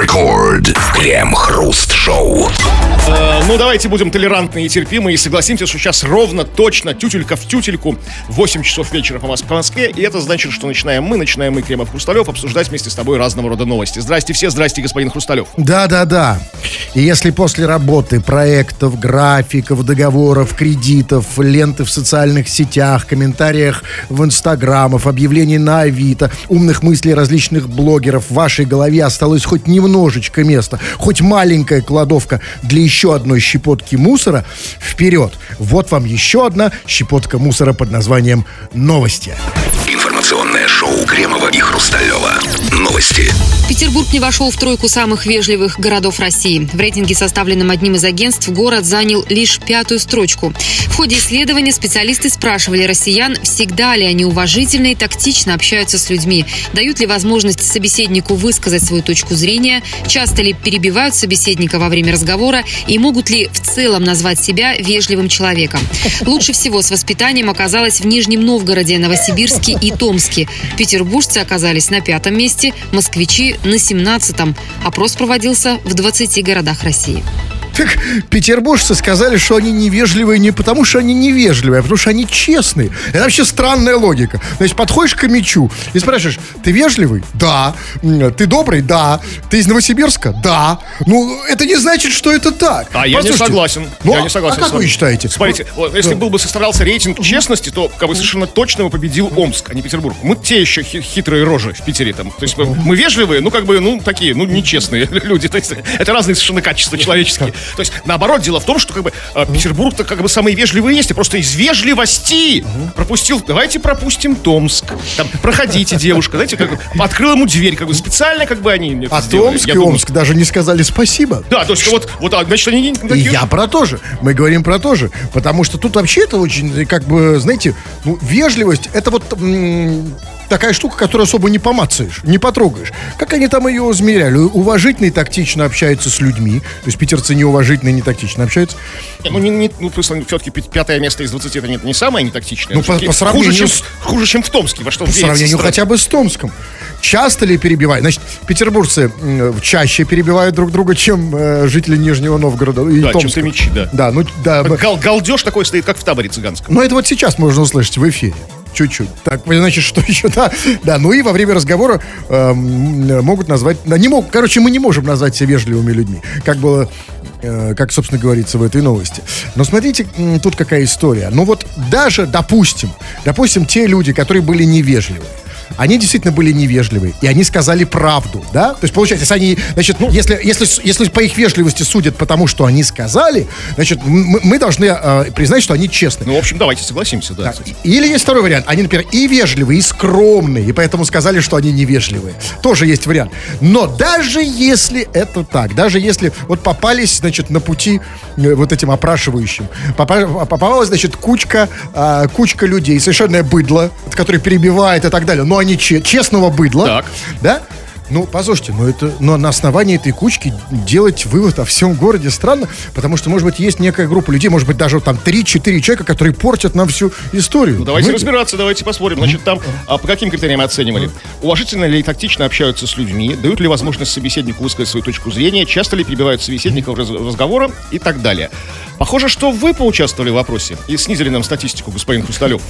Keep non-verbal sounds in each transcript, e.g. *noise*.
Рекорд. Крем-хруст-шоу. Э, ну, давайте будем толерантны и терпимы и согласимся, что сейчас ровно, точно, тютелька в тютельку, 8 часов вечера по Мос- по Москве, и это значит, что начинаем мы, начинаем мы, Кремов Хрусталев, обсуждать вместе с тобой разного рода новости. Здрасте все, здрасте, господин Хрусталев. Да, да, да. И если после работы, проектов, графиков, договоров, кредитов, ленты в социальных сетях, комментариях в инстаграмах, объявлений на Авито, умных мыслей различных блогеров в вашей голове осталось хоть немножечко места, хоть маленькая кладовка для еще одной щепотки мусора, вперед! Вот вам еще одна щепотка мусора под названием «Новости». Информационное шоу Кремова и Хрусталева. Новости. Петербург не вошел в тройку самых вежливых городов России. В рейтинге, составленном одним из агентств, город занял лишь пятую строчку. В ходе исследования специалисты спрашивали россиян, всегда ли они уважительно и тактично общаются с людьми, дают ли возможность собеседнику высказать свою точку зрения, часто ли перебивают собеседника во время разговора и могут ли в целом назвать себя вежливым человеком. Лучше всего с воспитанием оказалось в Нижнем Новгороде, Новосибирске и Томске. Петербуржцы оказались на пятом месте, москвичи на 17-м. Опрос проводился в 20 городах России. Так петербуржцы сказали, что они невежливые не потому, что они невежливые, а потому, что они честные. Это вообще странная логика. Значит, подходишь к мечу и спрашиваешь, ты вежливый? Да. Ты добрый? Да. Ты из Новосибирска? Да. Ну, это не значит, что это так. А я не Послушайте, согласен. Ну, я не согласен а как вы считаете? Смотрите, вот если был бы составлялся рейтинг честности, то как бы совершенно точно бы победил Омск, а не Петербург. Мы те еще хи- хитрые рожи в Питере там. То есть мы, мы вежливые, ну как бы, ну такие, ну нечестные *laughs* люди. То есть это разные совершенно качества человеческие. То есть наоборот, дело в том, что как бы э, Петербург-то как бы самые вежливые есть. И просто из вежливости пропустил. Давайте пропустим Томск. Там проходите, девушка. Знаете, как бы открыл ему дверь, как бы специально как бы они А сделали. Томск и Омск даже не сказали спасибо. Да, то есть вот, вот, а, значит, они я про то же. Мы говорим про то же. Потому что тут вообще это очень, как бы, знаете, ну, вежливость, это вот такая штука, которую особо не помацаешь, не потрогаешь. Как они там ее измеряли? Уважительно и тактично общаются с людьми. То есть питерцы неуважительно и не тактично общаются. Не, Ну, не, не, ну все-таки пятое место из 20 это не, не самое нетактичное. Ну, Это по- по сравнению хуже, чем, с- хуже, чем в Томске, во что По сравнению хотя бы с Томском. Часто ли перебивают? Значит, петербуржцы м, чаще перебивают друг друга, чем э, жители Нижнего Новгорода и Да, чем Томска. томичи, да. Да, ну да. Гал, галдеж такой стоит, как в таборе цыганском. Но это вот сейчас можно услышать в эфире. Чуть-чуть. Так, значит, что *laughs* еще? Да, да. Ну и во время разговора э, могут назвать... да, Не могут, короче, мы не можем назвать себя вежливыми людьми. Как было, э, как, собственно, говорится в этой новости. Но смотрите, тут какая история. Ну вот даже, допустим, допустим, те люди, которые были невежливы, они действительно были невежливы, и они сказали правду, да? То есть, получается, если они, значит, ну, если, если, если по их вежливости судят потому, что они сказали, значит, мы, мы должны э, признать, что они честны. Ну, в общем, давайте согласимся, да. Да. Или есть второй вариант. Они, например, и вежливые, и скромные, и поэтому сказали, что они невежливые. Тоже есть вариант. Но даже если это так, даже если вот попались, значит, на пути э, вот этим опрашивающим, попа- попалась, значит, кучка, а, кучка людей, совершенное быдло, которое перебивает и так далее, но они че- честного быдла, Так. да? Ну, послушайте, но это, но на основании этой кучки делать вывод о всем городе странно, потому что, может быть, есть некая группа людей, может быть, даже там 3-4 человека, которые портят нам всю историю. Ну, давайте Понимаете? разбираться, давайте посмотрим. Значит, там а, по каким критериям оценивали? Уважительно ли и тактично общаются с людьми? Дают ли возможность собеседнику высказать свою точку зрения? Часто ли перебивают собеседников раз- разговора? И так далее. Похоже, что вы поучаствовали в вопросе и снизили нам статистику, господин Хрусталев.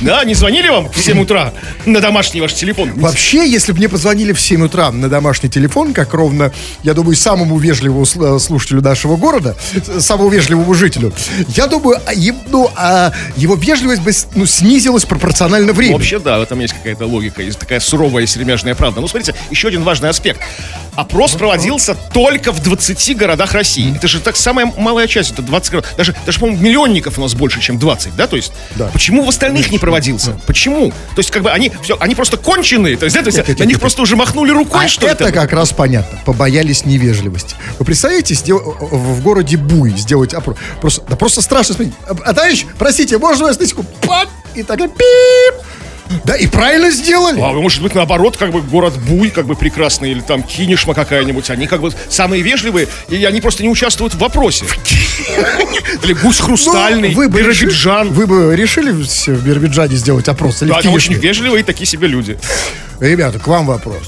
Да, не звонили вам в 7 утра на домашний ваш телефон? Вообще, если бы мне позвонили в 7 утра на домашний телефон, как ровно, я думаю, самому вежливому э, слушателю нашего города, самому вежливому жителю, я думаю, а, ну, а, его вежливость бы ну, снизилась пропорционально времени. Вообще, да, в этом есть какая-то логика, есть такая суровая сермяжная правда. Ну, смотрите, еще один важный аспект. Опрос проводился только в 20 городах России. Это же так самая малая часть, это 20 городов. Даже, даже по-моему, миллионников у нас больше, чем 20, да? То есть, Да. почему в остальных не проводился? Почему? То есть, как бы они, все, они просто конченые, то есть, да, то есть Нет, нет, на нет, них нет. просто уже махнули рукой, А что это там? как раз понятно. Побоялись невежливости. Вы представляете, сдел- в городе Буй сделать опрос? Просто, да просто страшно смотреть. А, а, товарищ, простите, можно вас на секунду? И так пип! Да, и правильно сделали. А может быть, наоборот, как бы город Буй, как бы прекрасный, или там Кинешма какая-нибудь, они как бы самые вежливые, и они просто не участвуют в вопросе. *laughs* Или гусь хрустальный, Ну, вы бы решили- Биробиджан. Вы бы решили в Биробиджане сделать опрос? Да, это очень вежливые такие себе люди. Ребята, к вам вопрос.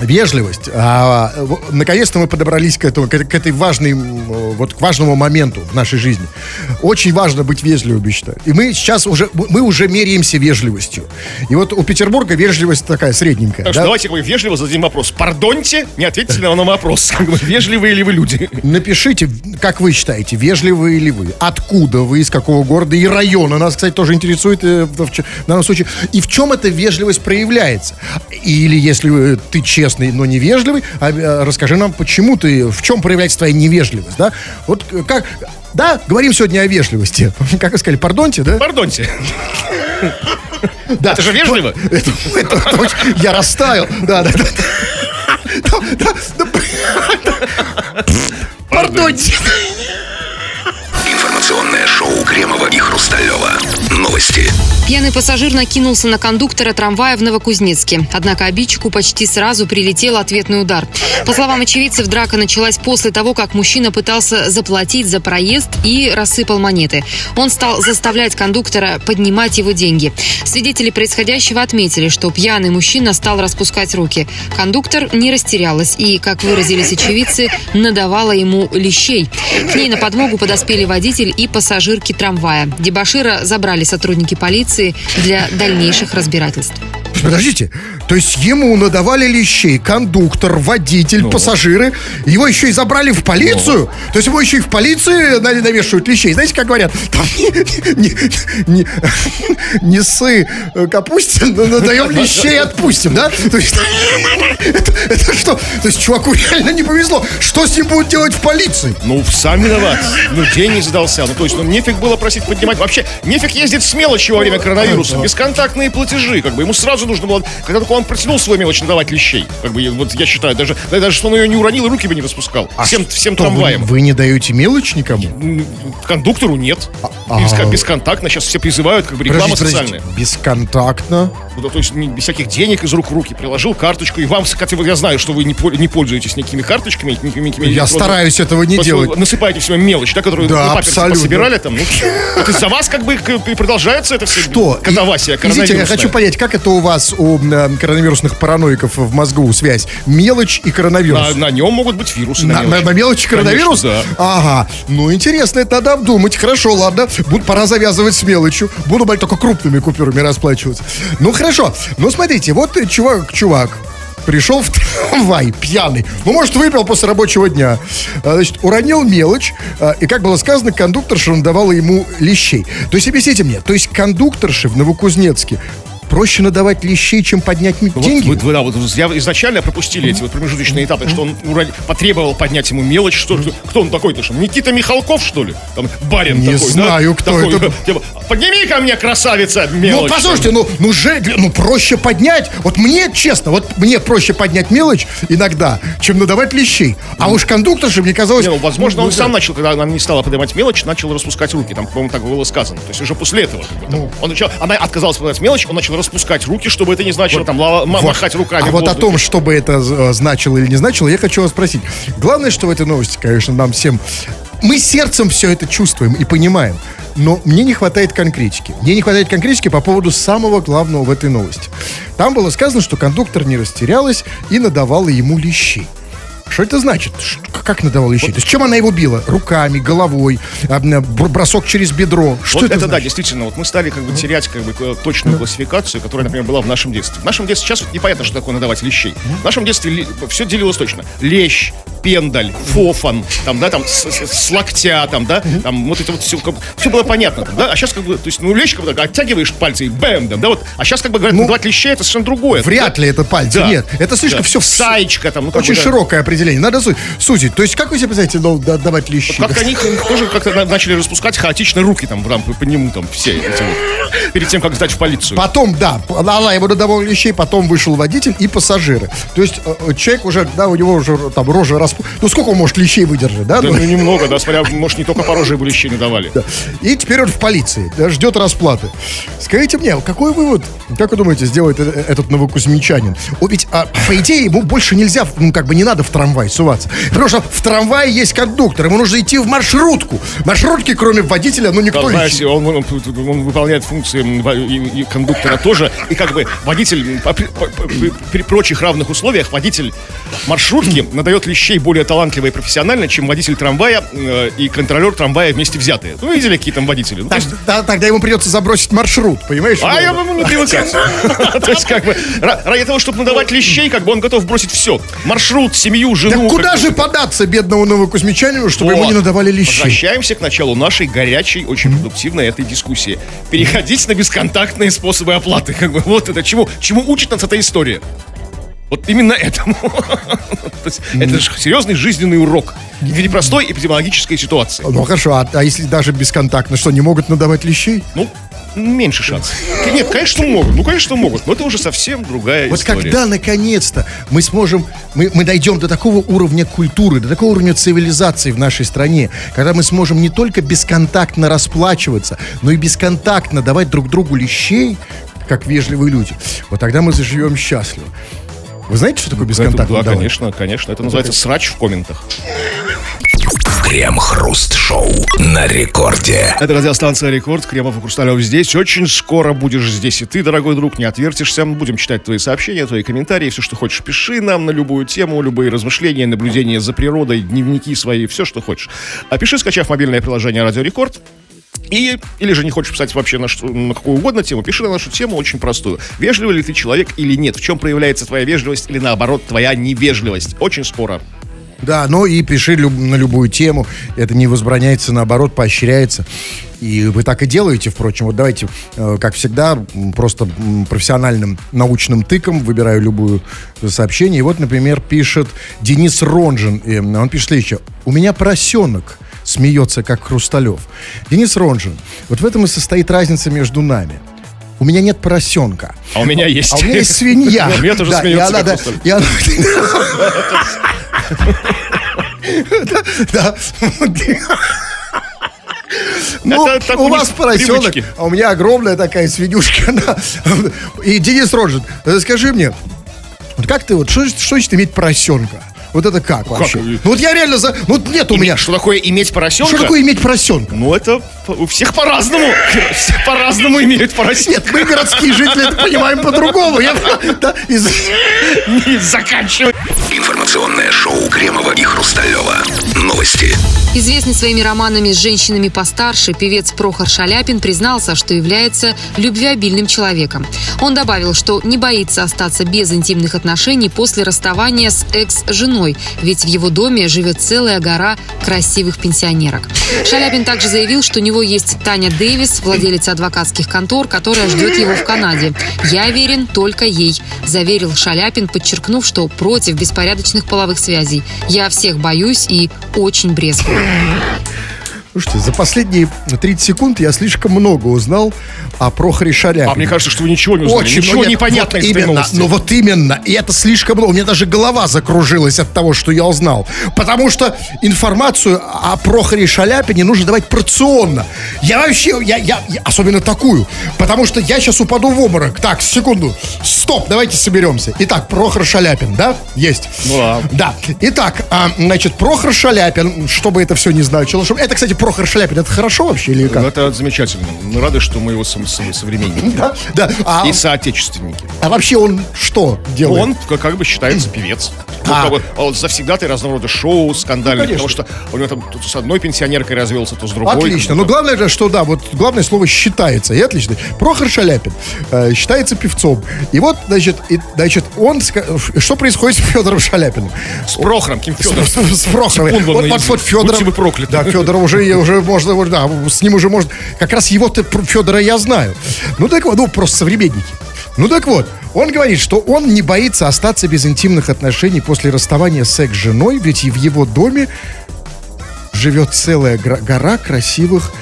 Вежливость. А, наконец-то мы подобрались к, этому, к, к этой важной, м, вот к важному моменту в нашей жизни. Очень важно быть вежливым, считаю. И мы сейчас уже, мы уже меряемся вежливостью. И вот у Петербурга вежливость такая средненькая. Так да? что давайте как бы вежливо зададим вопрос. Пардоньте, не ответьте на вопрос. Как бы, вежливые ли вы люди? Напишите, как вы считаете, вежливые ли вы? Откуда вы, из какого города и района? Нас, кстати, тоже интересует э, в, данном случае. И в чем эта вежливость проявляется? Или если э, ты честный, но невежливый, а, э, расскажи нам, почему ты, в чем проявляется твоя невежливость, да? Вот э, как... Да, говорим сегодня о вежливости. *laughs* Как вы сказали, пардонте, да? Пардонте. Да. Это же вежливо. Это- это- это очень- Я растаял. Да, да, да. Да, да, да. Пардонте. Информационное шоу Кремова и Хрусталева. Новости. Пьяный пассажир накинулся на кондуктора трамвая в Новокузнецке. Однако обидчику почти сразу прилетел ответный удар. По словам очевидцев, драка началась после того, как мужчина пытался заплатить за проезд и рассыпал монеты. Он стал заставлять кондуктора поднимать его деньги. Свидетели происходящего отметили, что пьяный мужчина стал распускать руки. Кондуктор не растерялась и, как выразились очевидцы, надавала ему лещей. К ней на подмогу подоспели водитель и пассажирки трамвая. Дебашира забрали сотрудники полиции для дальнейших разбирательств. Подождите, то есть ему надавали лещей кондуктор, водитель, пассажиры, его еще и забрали в полицию? То есть его еще и в полиции на- навешивают лещей? Знаете, как говорят? Там не, не, не, не ссы э, Капустин, но надаем лещей отпустим, да? То есть это, это что? То есть чуваку реально не повезло. Что с ним будут делать в полиции? Ну, сам виноват. Ну, день не задался. Ну, то есть, ну, нефиг было просить поднимать. Вообще, нефиг ездить с мелочью во время коронавируса. Бесконтактные платежи. Как бы ему сразу нужно было... Когда только он протянул свою мелочь, надавать лещей. Как бы, я- вот я считаю, даже, да, даже что он ее не уронил, и руки бы не распускал. всем всем Что, вы- трамваем. Вы, не даете мелочь никому? Кондуктору нет. а- Беско- бесконтактно. Сейчас все призывают, как бы реклама Подождите, социальная. подождите. Бесконтактно? Ну, да, то есть не- без всяких денег из рук в руки. Приложил карточку. И вам, вот я знаю, что вы не, не пользуетесь никакими карточками. никакими Я электронными. стараюсь этого не делать. вы насыпаете в себя мелочь, да, которую Да, вы абсолютно. собирали там. Ну, вот из-за вас как бы и продолжается это все. Что? Катавасия Извините, я хочу понять, как это у вас, у э, коронавирусных параноиков в мозгу связь? Мелочь и коронавирус. На, на нем могут быть вирусы. На, на- на мелочи коронавирус? Конечно, да. Ага. Ну, интересно, это надо обдумать. Хорошо, ладно. Буд, пора завязывать с мелочью. Буду брать только крупными купюрами расплачиваться. Ну, хорошо. Ну, смотрите, вот э, чувак, чувак, Пришел в трамвай пьяный. Ну, может, выпил после рабочего дня. А, Значит, уронил мелочь. а, И, как было сказано, кондукторша надавала ему лещей. То есть, объясните мне, то есть кондукторши в Новокузнецке проще надавать лещей, чем поднять Вот деньги? вы- вы- да, вот я изначально пропустили эти вот промежуточные этапы, что он уроди- потребовал поднять ему мелочь, что что- кто он такой-то, что Никита Михалков, что ли? Там барин Не такой, да? знаю, кто Такой, это. *laughs* типа, Подними ко мне, красавица, мелочь. Ну, послушайте, ну, ну, же, ну, проще поднять. Вот мне, честно, вот мне проще поднять мелочь иногда, чем надавать лещей. А уж кондукторше, мне казалось... Не, ну, возможно, ну, он да. сам начал, когда она не стала поднимать мелочь, начал распускать руки. Там, по-моему, так было сказано. То есть уже после этого. как бы, там, Ну. он начал, она отказалась поднимать мелочь, он начал распускать руки, чтобы это не значило там ла- ма- Вот. махать руками. А вот о том, что бы это э, значило или не значило, я хочу вас спросить. Главное, что в этой новости, конечно, нам всем... Мы сердцем все это чувствуем и понимаем. Но мне не хватает конкретики. Мне не хватает конкретики по поводу самого главного в этой новости. Там было сказано, что кондуктор не растерялась и надавала ему лещей. Что это значит? Как надавала лещей? То есть чем она его била? Руками, головой, бросок через бедро? Что вот это, это, да, значит? действительно, вот мы стали как бы терять как бы точную классификацию, которая, например, была в нашем детстве. В нашем детстве сейчас вот непонятно, что такое надавать лещей. В нашем детстве все делилось точно. Лещ, пендаль, фофан, там, да, там, с, с- с локтя, там, да, там, вот это вот все, все было понятно, там, да, а сейчас как бы, то есть, ну, лещ, как бы, так, оттягиваешь пальцы и бэм, да, да, вот, а сейчас как бы говорят, надавать лещей, это совершенно другое. Ну, Вряд ли это пальцы. Да. Нет, это слишком Да. все Саечка там, ну, как Очень бы, да. широкое определение. Надо су- сузить. То есть, как вы себе представляете, ну, да- давать лещи? Как они тоже как-то на- начали распускать хаотично руки там, там по нему там все эти вот, перед тем, как сдать в полицию. Потом, да, она его надавала лещей, потом вышел водитель и пассажиры. То есть, э, э, человек уже, да, у него уже там рожа расп... Ну, сколько он может лещей выдержать, да? Да, Ну, ну, *laughs* немного, да, смотря, может, не только по роже ему лещей надавали. да. И теперь он в полиции, да, ждет расплаты. Скажите мне, какой вывод, как вы думаете, сделает э- э- этот новокузьмичанин? О, ведь, а, по идее, ему больше нельзя, ну, как бы не надо в трамвай суваться. Потому что в трамвае есть кондуктор, ему нужно идти в маршрутку. Маршрутки, кроме водителя, ну, никто Да, не... знаете, он, он- он выполняет функции и, и кондуктора тоже. И как бы водитель, при, при- при прочих равных условиях, водитель маршрутки надает лещей более талантливо и профессионально, чем водитель трамвая э, и контролер трамвая вместе взятые. Ну, видели, какие там водители? Ну, Так, есть- да, тогда ему придется забросить маршрут, понимаешь? а я бы ему не привыкать. *laughs* То есть, как бы, ра- ради того, чтобы надавать лещей, как бы он готов бросить все. Маршрут, семью, жену. Так куда же податься бедному новокузьмичанину, чтобы ему Вот. не надавали лещи? Возвращаемся к началу нашей горячей, очень продуктивной этой дискуссии. Переходить на бесконтактные способы оплаты. Как бы вот это чему, чему учит нас эта история. Вот именно этому. *laughs* Это же серьезный жизненный урок в непростой эпидемиологической ситуации. Ну хорошо, а, а если даже бесконтактно, что, не могут надавать лещей? Ну, меньше шансов. Нет, конечно, могут. Ну, конечно, могут. Но это уже совсем другая Вот история. когда наконец-то мы сможем, мы, мы дойдем до такого уровня культуры, до такого уровня цивилизации в нашей стране, когда мы сможем не только бесконтактно расплачиваться, но и бесконтактно давать друг другу лещей, как вежливые люди, вот тогда мы заживем счастливо. Вы знаете, что такое бесконтактно Да, давать? конечно, конечно. Это называется срач в комментах. Крем-хруст-шоу на рекорде. Это радиостанция «Рекорд». Кремов и Хрусталев здесь. Очень скоро будешь здесь и ты, дорогой друг, не отвертишься. Будем читать твои сообщения, твои комментарии. Все, что хочешь, пиши нам на любую тему, любые размышления, наблюдения за природой, дневники свои, все, что хочешь. А пиши, скачав мобильное приложение «Радио Рекорд». И, или же не хочешь писать вообще на, что, на какую угодно тему, пиши на нашу тему очень простую. Вежливый ли ты человек или нет? В чем проявляется твоя вежливость или наоборот твоя невежливость? Очень скоро. Да, ну и пиши люб- на любую тему. Это не возбраняется, наоборот, поощряется. И вы так и делаете, впрочем. Вот давайте, э, как всегда, просто профессиональным научным тыком выбираю любую сообщение. И вот, например, пишет Денис Ронжин. М, он пишет следующее. У меня поросенок смеется, как Хрусталев. Денис Ронжин. Вот в этом и состоит разница между нами. У меня нет поросенка. А у меня есть. А у меня есть свинья. *laughs* У меня тоже Да, и смеется, она, да, и она- *laughs* *laughs* Да. Ну, Это у вас поросенок, привычки. а у меня огромная такая свинюшка. да. И Денис Роджин, э, скажи мне, вот как ты, вот что, что значит иметь поросенка? Вот это как вообще? Как? Ну вот я реально за... Ну вот нет у меня... Что такое иметь поросенка? Что такое иметь поросенка? Ну, это у всех по-разному. *laughs* Все по-разному имеют поросенка. Нет, мы городские жители это понимаем по-другому. Я, *laughs* да, из- Не заканчивай. Информационное шоу Кремова и Хрусталева. Новости. Известный своими романами с женщинами постарше, певец Прохор Шаляпин признался, что является любвеобильным человеком. Он добавил, что не боится остаться без интимных отношений после расставания с экс-женой, ведь в его доме живет целая гора красивых пенсионерок. Шаляпин также заявил, что у него есть Таня Дэвис, владелица адвокатских контор, которая ждет его в Канаде. «Я верен только ей», заверил Шаляпин, подчеркнув, что против беспорядочных половых связей. «Я всех боюсь и очень брезгую». Слушайте, за последние 30 секунд я слишком много узнал о Прохоре Шаляпине. А мне кажется, что вы ничего не узнали. Очень, Ничего непонятно вот именно, новости. Ну вот именно, и это слишком много. У меня даже голова закружилась от того, что я узнал. Потому что информацию о Прохоре Шаляпине нужно давать порционно. Я вообще, я, я, я- особенно такую, потому что я сейчас упаду в обморок. Так, секунду, стоп, давайте соберемся. Итак, Прохор Шаляпин, да? Есть. Ну да. Да. Итак, а, значит, Прохор Шаляпин, что бы это все не значило. чтобы- Это, кстати, Прохор Шаляпин, это хорошо вообще или как? это замечательно. Мы рады, что мы его современники. Да, да. А, И соотечественники. а вообще он что делает? Он как, бы считается *clears throat* певец. А. как бы, завсегда разного рода шоу скандальных, Ну, потому что у него там с одной пенсионеркой развелся, то с другой. Отлично. Ну, главное же, что да, вот главное слово считается. И отлично. Прохор Шаляпин э, считается певцом. И вот, значит, и, значит, он... Что происходит с Федором Шаляпиным? С Прохором, Ким Федоров. С, с Прохоровым. Типун вам Вот, вот, Федоров. Будьте вы прокляты. Да, Федора уже, уже можно, да, с ним уже можно. Как раз его-то Федора я знаю. Ну так вот, ну просто современники. Ну так вот, он говорит, что он не боится остаться без интимных отношений после расставания с экс-женой, ведь и в его доме живет целая гора красивых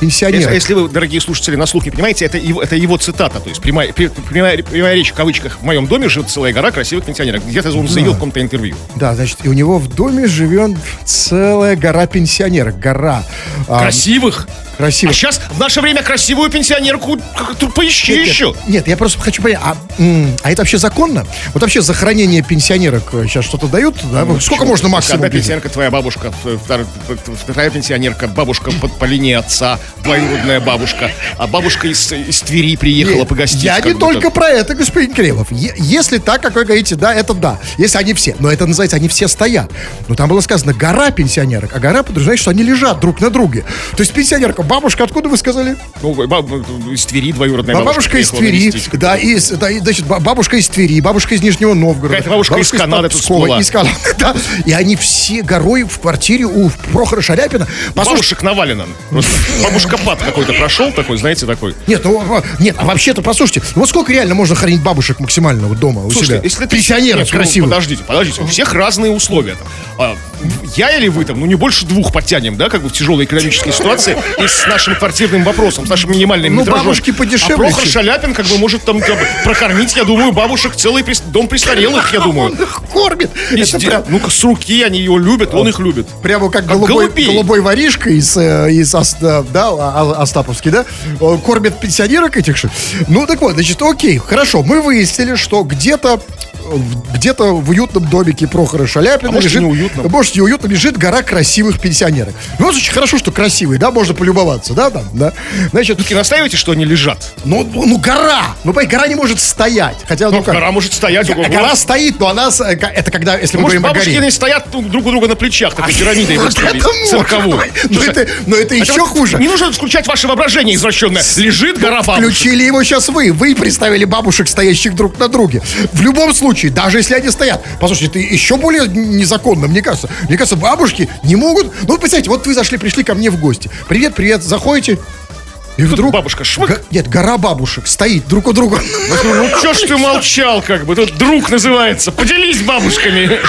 пенсионерок. Если, если вы, дорогие слушатели, на слух не понимаете, это его, это его цитата. То есть прямая, пр- прямая, прямая речь в кавычках. В моем доме живет целая гора красивых пенсионерок. Где-то он заявил в каком-то интервью. Да, значит, и у него в доме живет целая гора пенсионерок. Гора. А, Красивых? А красивых. сейчас в наше время красивую пенсионерку поищи Нет, еще. Нет, я просто хочу понять, а, а это вообще законно? Вот вообще за хранение пенсионерок э, сейчас что-то дают? да? Вот Сколько можно максимум? Одна пенсионерка твоя бабушка, э, втор- вторая пенсионерка, бабушка по, по линии отца, двоюродная бабушка, а бабушка из, из Твери приехала Нет, погостить. Я не бы только про это, господин Кремов. Если так, как вы говорите, да, это да. Если они все. Но это называется, они все стоят. Но там было сказано гора пенсионерок, а гора подразумевает, что они лежат друг на друге. То есть пенсионерка, бабушка, откуда вы сказали? Ну, баб- из Твери двоюродная Ба- бабушка. бабушка из Твери, да, из, да, и, значит, ба- бабушка из Твери, бабушка из Нижнего Новгорода. Какая-то бабушка из Канады тут Пскова, из Канады, *laughs* да. И они все горой в квартире у Прохора Шаляпина. Послушайте, Бабушек навалено. Просто *laughs* бабушка пад какой-то прошел такой, знаете, такой. нет, ну, а, нет, а вообще-то, послушайте, ну вот сколько реально можно хранить бабушек максимально вот дома у Слушайте, себя? если ты... Пенсионеров Нет, ну, красивых. подождите, подождите. У всех разные условия. там. А, я или вы там, ну не больше двух подтянем, да, как бы в тяжелой экономической ситуации и с нашим квартирным вопросом, с нашим минимальным Ну, метражом. бабушки подешевле, А Прохор Шаляпин как бы может там как бы, прокормить, я думаю, бабушек целый прес- дом престарелых, я *laughs* думаю. Он их кормит. И Это сде- прям- Ну-ка, с руки они его любят, он их любит. Прямо как, Как голубой, голубей. голубой воришка из, э, из да, да, Остаповский, да? Он кормит пенсионерок этих же. Ну, так вот, значит, окей, хорошо. Мы выяснили, что где-то где-то в уютном домике Прохора Шаляпина А может, лежит, неуютном. может, неуютно лежит гора красивых пенсионерок. Ну, очень хорошо, что красивые, да, можно полюбоваться, да, там, да. Значит, И настаиваете, что они лежат? ну, ну, ну, гора, ну, понимаете, гора не может стоять. Хотя, ну, Ну, как? гора может стоять. Г- ого-го. Гора стоит, но она, э, это когда, если мы Может, говорим о горе. бабушкины стоят ну, друг у друга на плечах, такой пирамидой Вот выстроились, это может цирковой. Но это, но это еще вот хуже. Не нужно включать ваше воображение извращенное. Лежит гора бабушек. Включили его сейчас вы. Вы представили бабушек, стоящих друг на друге. В любом случае, даже если они стоят. Послушайте, это еще более незаконно, мне кажется. Мне кажется, бабушки не могут... Ну, представьте, вот вы зашли, пришли ко мне в гости. Привет, привет, заходите. И вдруг... бабушка шмык. Га- Нет, гора бабушек стоит друг у друга. Ну, чё ж ты *laughs* молчал, как бы? Тут друг называется. Поделись бабушками. *laughs*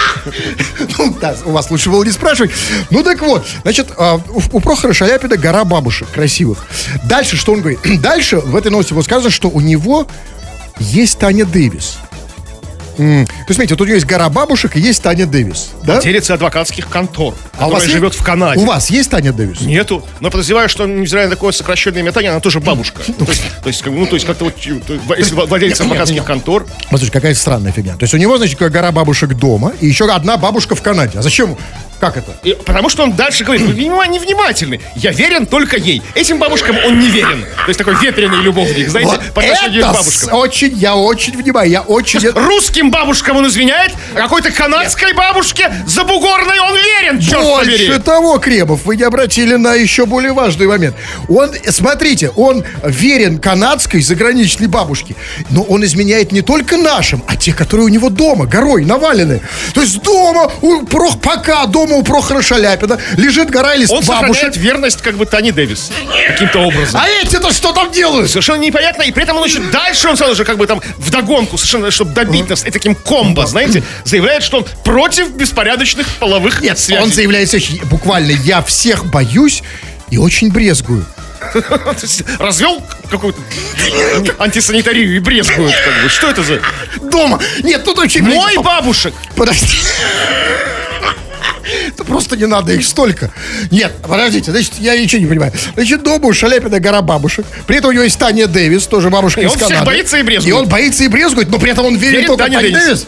Ну, да, у вас лучше было не спрашивать. Ну, так вот, значит, а, у, у Прохора Шаляпина гора бабушек красивых. Дальше, что он говорит? *clears throat* Дальше в этой новости было сказано, что у него есть Таня Дэвис. То есть, смотрите, вот у него есть гора бабушек и есть Таня Дэвис. Да? Владелица адвокатских контор, А которая есть- живет в Канаде. У вас есть Таня Дэвис? Нету. Но подозреваю, что, невзирая на такое сокращенное имя Таня, она тоже бабушка. *laughs* Ну, То есть, то есть, ну, то есть как-то вот, есть, если владелец адвокатских контор, Послушайте, какая странная фигня. То есть у него, значит, гора бабушек дома и еще одна бабушка в Канаде. А зачем? Как это? И потому что он дальше говорит, вы внима- невнимательны. Я верен только ей. Этим бабушкам он не верен. То есть такой ветреный любовник, знаете, Вот по отношению это к бабушкам. очень, я очень внимаю, я очень... Русским бабушкам он извиняет, а какой-то канадской бабушке забугорной он верен, черт Больше побери. того, Кремов, вы не обратили на еще более важный момент. Он, смотрите, он верен канадской заграничной бабушке, но он изменяет не только нашим, а те, которые у него дома, горой навалены. То есть дома, у Прох, пока дома у Прохора Шаляпина лежит гора или Он бабушек. сохраняет верность как бы Тани Дэвис. Каким-то образом. А эти-то что там делают? Совершенно непонятно, и при этом он еще дальше, он сразу же как бы там вдогонку, совершенно, чтобы добить нас, таким комбо, знаете, заявляет, что он против беспорядочных половых Нет, связей. он заявляет следующее, буквально, я всех боюсь и очень брезгую. *laughs* Развел какую-то антисанитарию и брезгует, как бы. Что это за... Дома! Нет, тут очень... Мой бабушек! Подожди. Это просто не надо их столько. Нет, подождите, значит, я ничего не понимаю. Значит, дома у Шаляпина гора бабушек. При этом у него есть Таня Дэвис, тоже бабушка И из он Канады. боится и брезгует. И он боится и брезгует, но при этом он верит Верит только Тане Дэвис. Дэвис.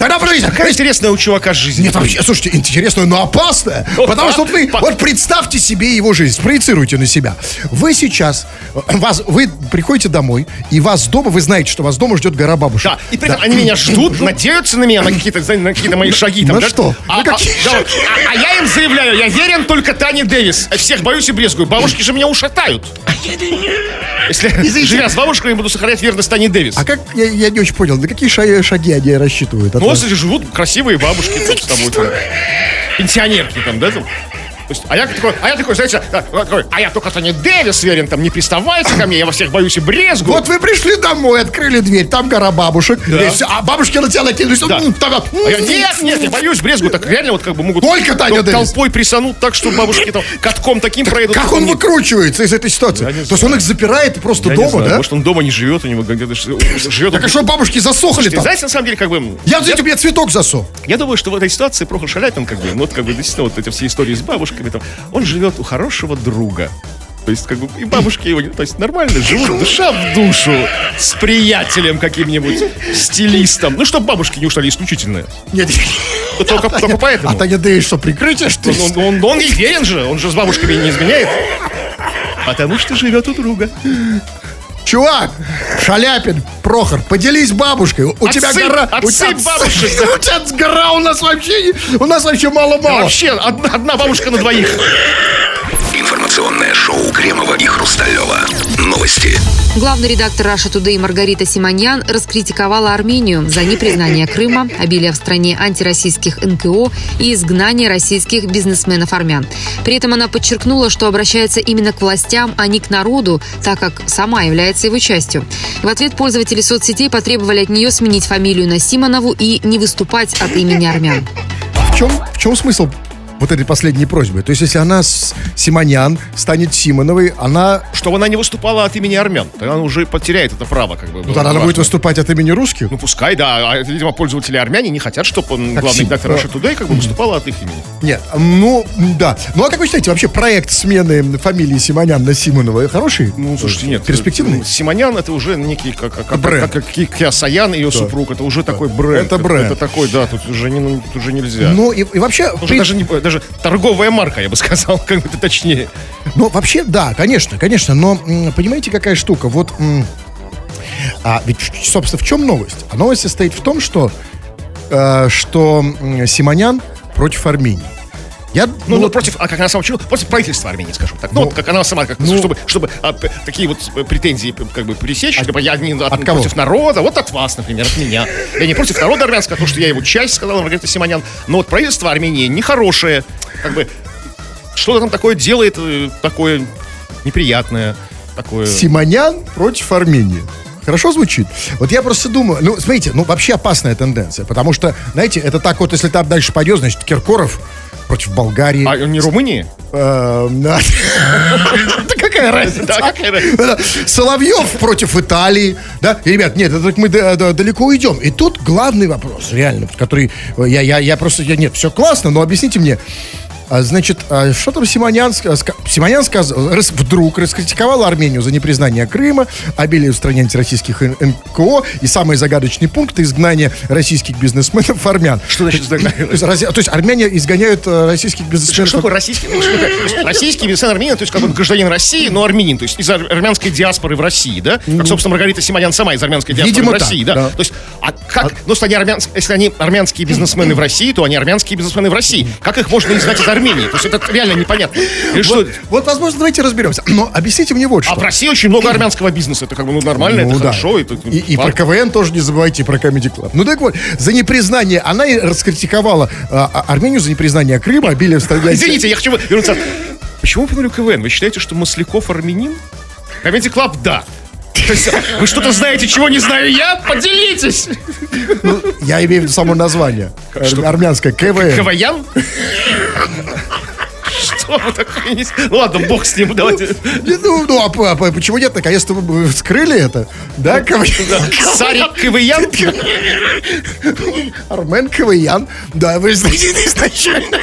Тогда, подождите, Какая интересная у чувака жизнь. нет, вообще, слушайте, интересно, но опасно. Ну, Потому что вот вы, по- вот представьте себе его жизнь, спроецируйте на себя. Вы сейчас, вас, вы приходите домой, и вас дома, вы знаете, что вас дома ждет гора бабушек. Да, и при этом они меня ждут, *clears throat* надеются на меня, на какие-то, какие-то мои шаги. Там, На да? что? А, На а- какие да, вот. А- а я им заявляю, я верен только Тане Дэвис. А Всех боюсь и брезгую. Бабушки же меня ушатают. Если, *laughs* живя с бабушкой, я буду сохранять верность Тане Дэвис. А как, я, я не очень понял, на какие шаги, шаги они рассчитывают? от Ну, вот живут красивые бабушки с тобой. Там. *laughs* Пенсионерки там, да? Там. Есть, а я такой, а я такой, знаете, а, такой, а я только-то не Дэвис верен, там, не приставайте ко мне, я во всех боюсь и брезгу. Вот вы пришли домой, открыли дверь, там гора бабушек, Да. всё, а бабушки на тебя накинулись. Да. там, А я, нет, нет, я боюсь брезгу, так реально вот как бы могут Только Таня тол- Дэвис. толпой присанут так, что бабушки там катком таким проедут. Как что он не- выкручивается из этой ситуации? Я не То есть он их запирает просто Я не дома, знаю, да? Может, он дома не живет, у него где-то живет. Так а что бабушки засохли Слушайте, там? знаете, на самом деле, как бы... Я, знаете, у меня цветок засох. Я думаю, что в этой ситуации Прохор Шаляпин, как бы, ну, вот, как бы, действительно, вот эти все истории с бабушками, там, он живет у хорошего друга. То есть, как бы, и бабушки его, то есть, нормально живут, душа в душу, с приятелем каким-нибудь, стилистом. Ну, чтобы бабушки не ушли исключительно. Нет, Только, только поэтому. а Таня Дэвис что, прикрытие, что ли? Он, он, он, он ей верен же, он же с бабушками не изменяет. Потому что живет у друга. Чувак, Шаляпин, Прохор, поделись бабушкой. У тебя Отсыпь- гора... у отсыпь тебя- бабушек. *laughs* У тебя гора у нас вообще... У нас вообще мало-мало. Вообще, одна, одна бабушка на двоих. Информационное шоу Кремова и Хрусталева. Новости. Главный редактор Russia Today Маргарита Симоньян раскритиковала Армению за непризнание Крыма, обилие в стране антироссийских НКО и изгнание российских бизнесменов-армян. При этом она подчеркнула, что обращается именно к властям, а не к народу, так как сама является его частью. В ответ пользователи соцсетей потребовали от нее сменить фамилию на Симонову и не выступать от имени армян. В чем, в чем смысл вот этой последней просьбы? То есть, если она с Симонян станет Симоновой, она... Чтобы она не выступала от имени армян. Тогда она уже потеряет это право, как бы. Ну, тогда она будет выступать от имени русских? Ну, пускай, да. А, видимо, пользователи армяне не хотят, чтобы он, Как главный редактор да. Russia Today как бы выступала от их имени. Нет, ну, да. Ну, а как вы считаете, вообще проект смены фамилии Симонян на Симонова хороший? Ну, слушайте, нет. Перспективный? Ну, Симонян это уже некий, как, как, Бренд. как, как Киасаян ее супруг. Это уже такой бренд. Это бренд. Это такой, да, тут уже, не, ну, тут уже нельзя. Ну, и, и вообще... Уже при- даже, не, даже торговая марка, я бы сказал, *laughs* как бы это точнее. Ну, вообще, да, конечно, конечно, но понимаете, какая штука? Вот, а, ведь, собственно, в чем новость? А новость состоит в том, что, э, что Симонян против Армении. Я, Ну, ну, ну, вот- против, а как она сама чу- против правительства Армении, скажем так. Ну, Ну, вот как она сама, как, ну, чтобы, чтобы а, такие вот э, претензии как бы пресечь, чтобы я не от- от кого? против народа, вот от вас, например, от меня. Я не против народа армянского, потому что я его часть, сказала Маргарита Симонян. Но вот правительство Армении нехорошее, как бы что-то там такое делает, э, такое неприятное, такое... Симонян против Армении. Хорошо звучит? Вот я просто думаю, ну, смотрите, ну, вообще опасная тенденция, потому что, знаете, это так вот, если там дальше пойдет, значит, Киркоров против Болгарии. А не Румынии? Эм, да. *laughs* Какая разница? Соловьев против Италии, да? И, ребят, нет, это мы да- да- далеко уйдем. И тут главный вопрос, реально, который э, я, я, я просто, я, нет, все классно, но объясните мне, Значит, а что там Симонян, ска- Симонян сказал, вдруг раскритиковал Армению за непризнание Крыма, обилие в стране антироссийских НКО и самый загадочный пункт изгнания российских бизнесменов армян. Что значит изгнание? То есть, армяне изгоняют э, российских бизнесменов. российский? ну, что такое? То есть Российский бизнесмен армянин, то есть как бы гражданин России, но армянин, то есть из ар- армянской диаспоры в России, да? Как, собственно, Маргарита Симонян сама из армянской диаспоры в России, да? То есть, а как, ну, если они, армянские бизнесмены в России, то они армянские бизнесмены в России. Как их можно изгнать из Армении? То есть это реально непонятно. *laughs* Или что? Вот, вот, возможно, давайте разберемся. Но объясните мне вот что. А в России очень много армянского бизнеса. Это как бы ну, нормально, Ну это да. хорошо. Это, И, и про. КВН тоже не забывайте, и про Comedy Club. Ну так вот, за непризнание, она и раскритиковала а, а, Армению за непризнание Крыма, обилие в стране... Извините, я хочу вернуться. Почему упомянули КВН? Вы считаете, что Масляков армянин? Comedy Club, да. Вы что-то знаете, чего не знаю я? Поделитесь! Ну, я имею в виду само название. Что? Армянское КВН. Каваян? *laughs* Ну ладно, бог с ним, давайте. Не, Ну, ну, а, почему нет? Наконец-то вы скрыли это. Да. *laughs* Сарик Каваян? *laughs* Армен КВН. Да, вы знаете, изначально.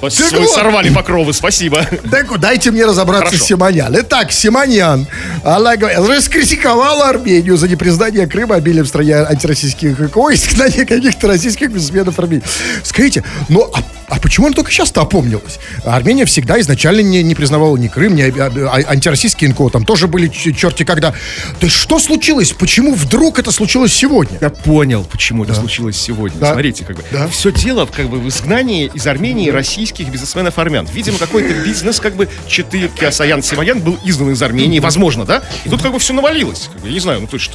Вы сорвали покровы, спасибо. Так дайте мне разобраться с Симонян. Итак, Симонян, она говорит, раскритиковала Армению за непризнание Крыма обилием в стране антироссийских и изгнание каких-то российских бизнесменов Армении. Скажите, ну а, а почему она только сейчас-то опомнилась? Армения всегда изначально не, не признавала ни Крым, ни а- а- антироссийские НКО. Там тоже были черти когда. То есть что случилось? Почему вдруг это случилось сегодня? Я понял, почему это случилось сегодня. Да. Смотрите, как бы. Да. Все дело как бы в изгнании из Армении российских бизнесменов армян. Видимо, какой-то бизнес, как бы Четыре Киасаян Симоян был изгнан из Армении, возможно, да? И тут как бы все навалилось. Как бы, я не знаю, ну то есть,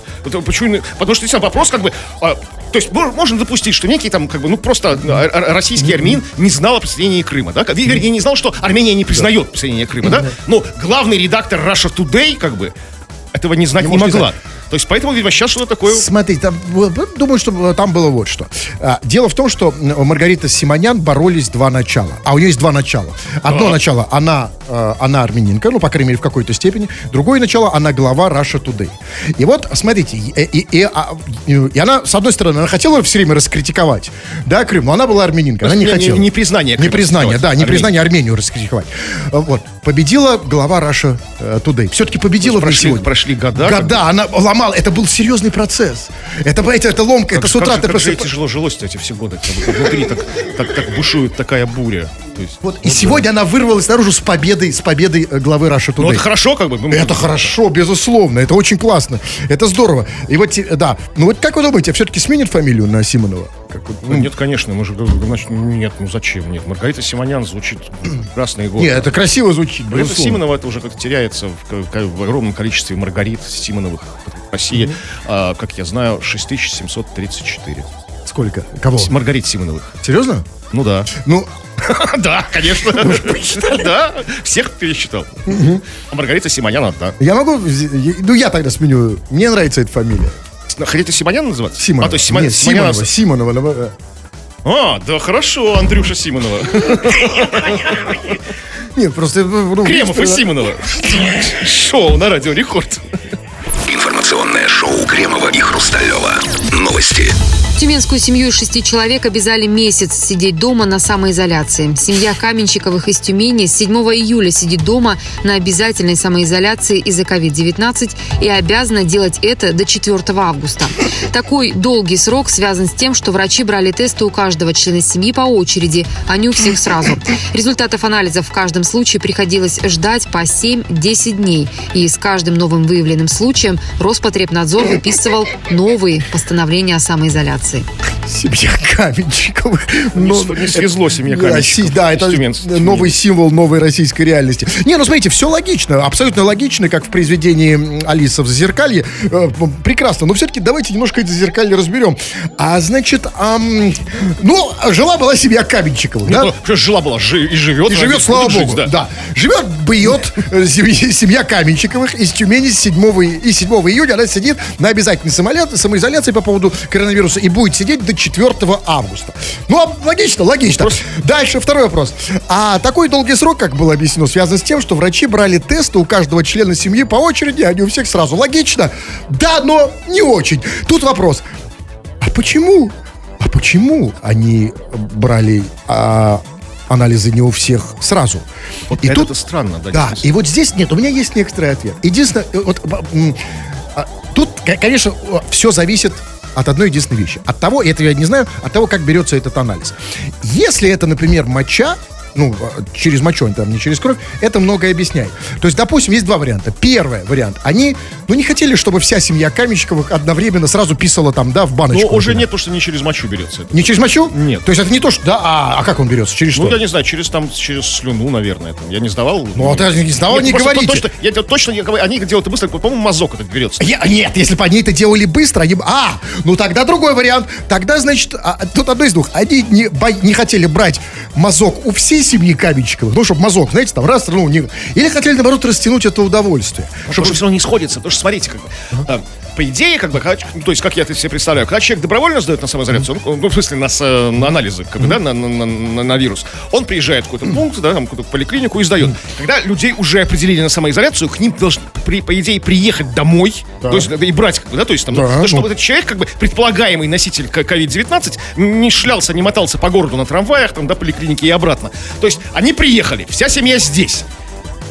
почему, потому что действительно вопрос как бы. а, то есть можно допустить, что некий там, как бы, ну просто а, а, российский армян не знал о присоединении Крыма, да? Вернее, не знал, что Армения не признает присоединение Крыма, да? Но главный редактор Russia Today, как бы, этого не знать не, не могла. То есть поэтому, видимо, сейчас что-то такое... Смотри, там, думаю, что там было вот что. А, дело в том, что Маргарита Симонян боролись два начала. А у нее есть два начала. Одно а. начало, она, э, она армянинка, ну, по крайней мере, в какой-то степени. Другое начало, она глава Russia Today. И вот, смотрите, и, и, и, а, и она, с одной стороны, она хотела все время раскритиковать, да, Крым, но она была армянинка, она не, не хотела. Не, не признание Не признание, да, не признание Армению раскритиковать. Вот. Победила глава Russia э, Today. Все-таки победила в прошли, прошли года. Года, она ломала. Это был серьезный процесс. Это, понимаете, это ломка, как, это с утра как, ты как просто... тяжело жилось эти все годы. Как внутри так, так, так бушует такая буря. То есть, вот, и сегодня она вырвалась наружу с победой, с победой э, главы Russia Today. Ну, это хорошо, как бы. Это хорошо, безусловно. Это очень классно. Это здорово. И вот, да. Ну вот как вы думаете, все-таки сменит фамилию на Симонова? Как, ну, нет, конечно, мы же значит, нет, ну зачем? Нет, Маргарита Симонян звучит *clears throat* красные годы. Нет, это красиво звучит. Маргарита Симонова это уже как-то теряется в, в огромном количестве Маргарит Симоновых в России, mm-hmm. а, как я знаю, 6734. Сколько? Кого? Маргарит Симоновых. Серьезно? Ну да. Ну, *laughs* да, конечно. Да, всех пересчитал. А Маргарита Симонян да. Я могу... Ну, я тогда сменю. Мне нравится эта фамилия. Хотите Симонян называться? Симонова. А, то есть Симон... Нет, Симонова. Симонова. А, да хорошо, Андрюша Симонова. *laughs* Нет, просто... Ну, Кремов и Симонова. Шоу на радио Рекорд. Информационное шоу Кремова и Хрусталева. Новости. Тюменскую семью из шести человек обязали месяц сидеть дома на самоизоляции. Семья Каменщиковых из Тюмени с 7 июля сидит дома на обязательной самоизоляции из-за COVID-19 и обязана делать это до 4 августа. Такой долгий срок связан с тем, что врачи брали тесты у каждого члена семьи по очереди, а не у всех сразу. Результатов анализов в каждом случае приходилось ждать по 7-10 дней. И с каждым новым выявленным случаем Роспотребнадзор выписывал новые постановления о самоизоляции информации. Семья Каменщиковых. Но, не свезло семья Каменщиковых. Да, это новый символ новой российской реальности. Не, ну смотрите, все логично, абсолютно логично, как в произведении Алиса в Зазеркалье. Э, прекрасно, но все-таки давайте немножко это Зазеркалье разберем. А значит, эм, ну, жила-была семья Каменщиковых, да? Ну, жила-была, жи, и живет. И живет, слава богу. Жить, да. да. Живет, бьет э, семья Каменщиковых из Тюмени с 7, и 7 июня она сидит на обязательной самоизоляции по поводу коронавируса и будет сидеть до 4 августа. Ну, а логично, логично. Просто... Дальше второй вопрос. А такой долгий срок, как было объяснено, связан с тем, что врачи брали тесты у каждого члена семьи по очереди, а не у всех сразу. Логично? Да, но не очень. Тут вопрос. А почему? А почему они брали а, анализы не у всех сразу. Вот и это тут странно, да. Да, и вот здесь нет, у меня есть некоторый ответ. Единственное, э, вот, а, тут, конечно, все зависит от одной единственной вещи. От того, это я не знаю, от того, как берется этот анализ. Если это, например, моча, ну, через мочу, там, не через кровь, это многое объясняет. То есть, допустим, есть два варианта. Первый вариант. Они, ну, не хотели, чтобы вся семья Каменщиковых одновременно сразу писала там, да, в баночку. Ну, уже нет, потому что не через мочу берется. Это. Не через мочу? Нет. То есть, это не то, что, да, а, а как он берется? Через ну, что? Ну, я не знаю, через там, через слюну, наверное. Там. Я не сдавал. Ну, а ты не сдавал, нет, не говорите. Точно, я, точно, я, они это делают быстро, по-моему, мазок этот берется. Я, нет, если бы они это делали быстро, они. А, ну, тогда другой вариант. Тогда, значит, а, тут одно из двух. Они не, не хотели брать мазок у всей семьи Каменщиковых. Ну, чтобы мазок, знаете, там раз, ну, не... Или хотели, наоборот, растянуть это удовольствие. Ну, чтобы все равно не сходится. Потому что, смотрите, как бы, uh-huh. По идее, как бы, ну, то есть, как я это себе представляю, когда человек добровольно сдает на самоизоляцию, он, ну, в смысле, на, на анализы, как бы, да, на, на, на, на вирус, он приезжает в какой-то пункт, да, там, какую-то поликлинику и сдает. Когда людей уже определили на самоизоляцию, к ним должны, при, по идее, приехать домой, да. то есть, и брать, как бы, да, то есть, там, да, то, чтобы ну. этот человек, как бы, предполагаемый носитель COVID-19, не шлялся, не мотался по городу на трамваях, там, до поликлиники и обратно. То есть, они приехали, вся семья здесь.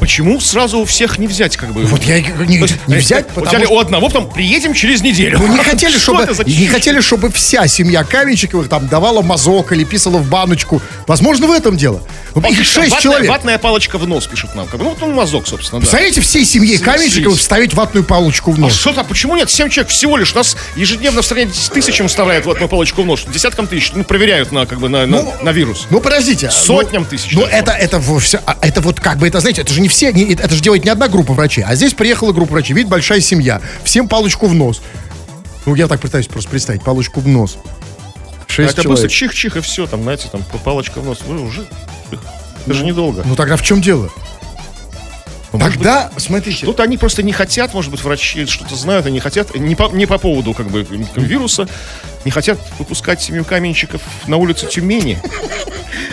Почему сразу у всех не взять, как бы? Вот я не, не взять, потому взяли что... у одного, потом приедем через неделю. Ну, не хотели, *laughs* чтобы, не хотели, чтобы вся семья Каменщиковых там давала мазок или писала в баночку. Возможно, в этом дело. Их шесть ватная, человек. Ватная палочка в нос, пишут нам. Ну, ну, мазок, собственно, да. Представляете, всей семье Каменщиковых вставить ватную палочку в нос. А что-то, почему нет? Семь человек всего лишь. Нас ежедневно в стране тысячам вставляют ватную палочку в нос. Десяткам тысяч. Ну, проверяют на, как бы, на, ну, на, на вирус. Ну, подождите. Сотням ну, тысяч. Ну, это, это, это, а, это вот как бы, это, знаете, это же не все, не, это же делает не одна группа врачей, а здесь приехала группа врачей. Видите, большая семья. Всем палочку в нос. Ну, я так пытаюсь просто представить, палочку в нос. Шесть это просто человек. чих-чих и все, там, знаете, там палочка в нос. Вы уже, это же недолго. Ну тогда в чем дело? Ну, может Тогда, смотрите, Тут они просто не хотят, может быть, врачи что-то знают, они хотят, не по, не по поводу как бы вируса, не хотят выпускать семью каменщиков на улицу Тюмени.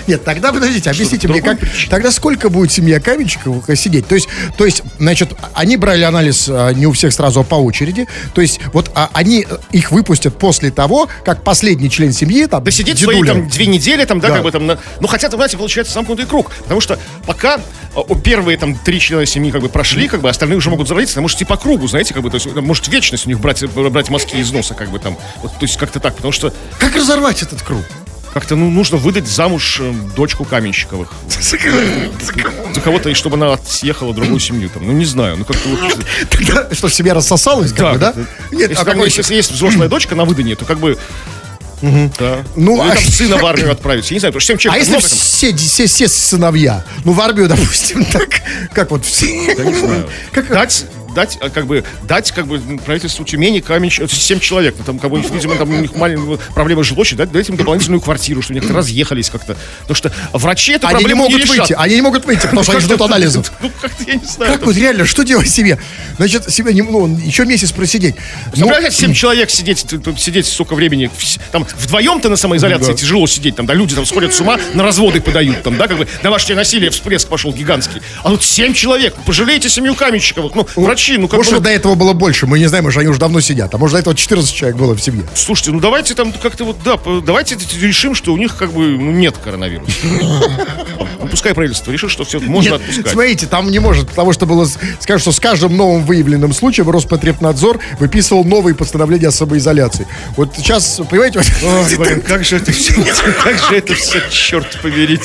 Нет, тогда подождите, объясните мне, как, тогда сколько будет семья каменщиков сидеть? То есть, то есть, значит, они брали анализ а, не у всех сразу, а по очереди. То есть, вот а, они э, их выпустят после того, как последний член семьи, там, Да сидеть свои там две недели, там, да, Да. как бы там, на- ну, хотя, знаете, получается замкнутый круг, потому что пока о, первые там три члена семьи как бы прошли, как бы остальные уже могут заразиться, там, может, и по кругу, знаете, как бы, то есть, может, вечность у них брать, брать мазки из носа, как бы там, вот, то есть, как-то так, потому что Как разорвать этот круг? как-то, ну, нужно выдать замуж э, дочку каменщиковых. За кого-то, и чтобы она съехала в другую семью, там, ну, не знаю, ну, как-то вот... Тогда, что, семья рассосалась, как Да, бы, да? Нет, если, а какой если есть взрослая дочка на выданье, то как бы... Да. Ну, а- там сына в армию отправить. Я не знаю, потому что 7 А человек... если много там. все, все, все сыновья, ну, в армию, *laughs* допустим, так, как вот все... Я не знаю. Как- Дать, дать, а, как бы, дать, как бы, правительству Тюмени камень, 7 человек, ну, там, как бы, видимо, там у них маленькая проблема с жилплощадью, дать, дать им дополнительную квартиру, чтобы некоторые разъехались как-то. Потому что врачи эту Они не могут решат. выйти, они не могут выйти, потому что они ждут анализов. Ну, как-то, я не знаю. Как вот реально, что делать себе? Значит, себе не, ну, еще месяц просидеть. Ну, Ну, блядь, 7 человек сидеть, сидеть столько времени, там, вдвоем-то на самоизоляции тяжело сидеть, там, да, люди там сходят с ума, на разводы подают, там, да, как бы, домашнее насилие, всплеск пошел гигантский. А тут 7 человек, пожалейте семью каменщиковых, ну, врачи, ну, как может, бы, до этого было больше, мы не знаем, может, они уже давно сидят. А может, до этого 14 человек было в семье. Слушайте, ну давайте там как-то вот, да, давайте решим, что у них как бы ну, нет коронавируса. Ну, пускай правительство решит, что все можно отпускать. смотрите, там не может, потому что было, с- скажут, что с каждым новым выявленным случаем Роспотребнадзор выписывал новые постановления о самоизоляции. Вот сейчас, понимаете, Ой, *laughs* блин, как же это все, *laughs* как же это все, черт побери,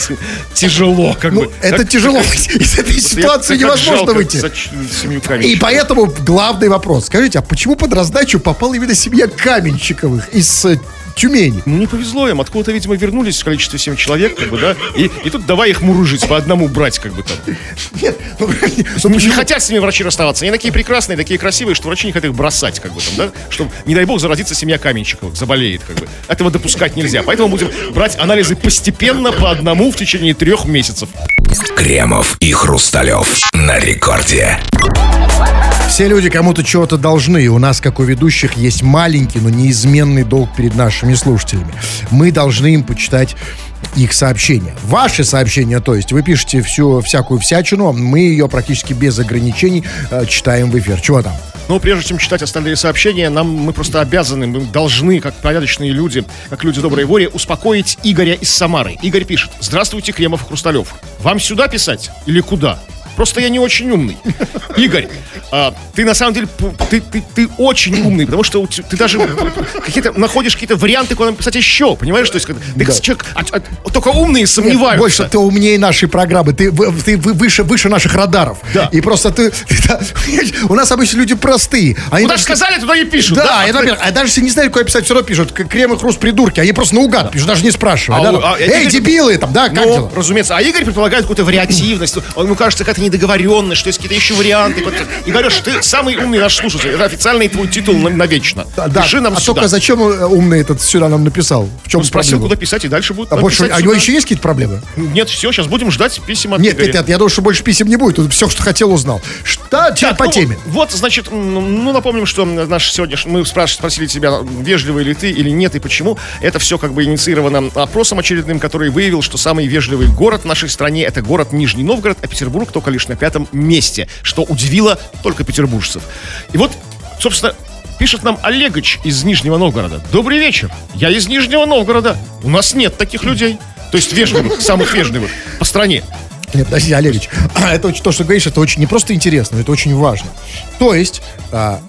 тяжело, как ну, бы. это Как- тяжело. *laughs* Из этой ситуации невозможно выйти. И. поэтому главный вопрос. Скажите, а почему под раздачу попала именно семья Каменщиковых из э, Тюмени? Ну, не повезло им. Откуда-то, видимо, вернулись в количестве 7 человек, как бы, да? И, и тут давай их мурыжить, по одному брать, как бы там. Нет, ну, *laughs* Ну, не хотят с ними врачи расставаться. Они такие прекрасные, такие красивые, что врачи не хотят их бросать, как бы там, да? Чтобы, не дай бог, заразиться семья Каменщиковых, заболеет, как бы. Этого допускать нельзя. Поэтому будем брать анализы постепенно, по одному, в течение трех месяцев. Кремов и Хрусталев на рекорде. Все люди кому-то чего-то должны. И у нас, как у ведущих, есть маленький, но неизменный долг перед нашими слушателями. Мы должны им почитать их сообщения. Ваши сообщения, то есть, вы пишете всю всякую всячину, мы ее практически без ограничений э, читаем в эфир. Чего там? Но прежде чем читать остальные сообщения, нам мы просто обязаны, мы должны, как порядочные люди, как люди доброй воли, успокоить Игоря из Самары. Игорь пишет. Здравствуйте, Кремов и Хрусталев. Вам сюда писать или куда? Просто я не очень умный. Игорь, а, ты на самом деле, ты, ты, ты очень умный, потому что ты даже какие-то находишь какие-то варианты, куда написать еще, понимаешь? То есть, ты человек, а- а- только умные сомневаются. Больше ты умнее нашей программы. Ты, ты вы- выше, выше наших радаров. Да. И просто ты... *laughs* ты- да, у нас обычно люди простые. Они Куда даже- сказали, туда и пишут. Да, это, во-первых, а даже если не знают, куда писать, все равно пишут. Крем и хруст придурки. Они просто наугад пишут, даже не спрашивая. А да, а Эй, Игорь- дебилы, там, да, как Ну, дела? разумеется. А Игорь предполагает какую-то вариативность. Он, ему кажется, какая-то недоговоренность, что есть какие-то еще варианты. Вот. Игорь, ты самый умный наш слушатель. Это официальный твой титул на- навечно. Да. Пиши нам а сюда. только зачем э, умный этот сюда нам написал? В чем Он спросил, проблема? куда писать, и дальше будет А больше, а у него еще есть какие-то проблемы? Нет, все, сейчас будем ждать писем от Нет, Игоря. нет, нет, я думаю, что больше писем не будет. Тут все, что хотел, узнал. Что Так, по ну, теме? Вот, значит, м, ну, напомним, что наш сегодняшний, мы спраш- спросили тебя, вежливый ли ты или нет, и почему. Это все как бы инициировано опросом очередным, который выявил, что самый вежливый город в нашей стране это город Нижний Новгород, а Петербург только лишь на пятом месте, что удивило только петербуржцев. И вот, собственно, Пишет нам Олегович из Нижнего Новгорода. Добрый вечер. Я из Нижнего Новгорода. У нас нет таких людей. То есть вежливых, *laughs* самых вежливых по стране. Нет, подожди, Олегович, *clears throat* это очень, то, что говоришь, это очень не просто интересно, это очень важно. То есть, а,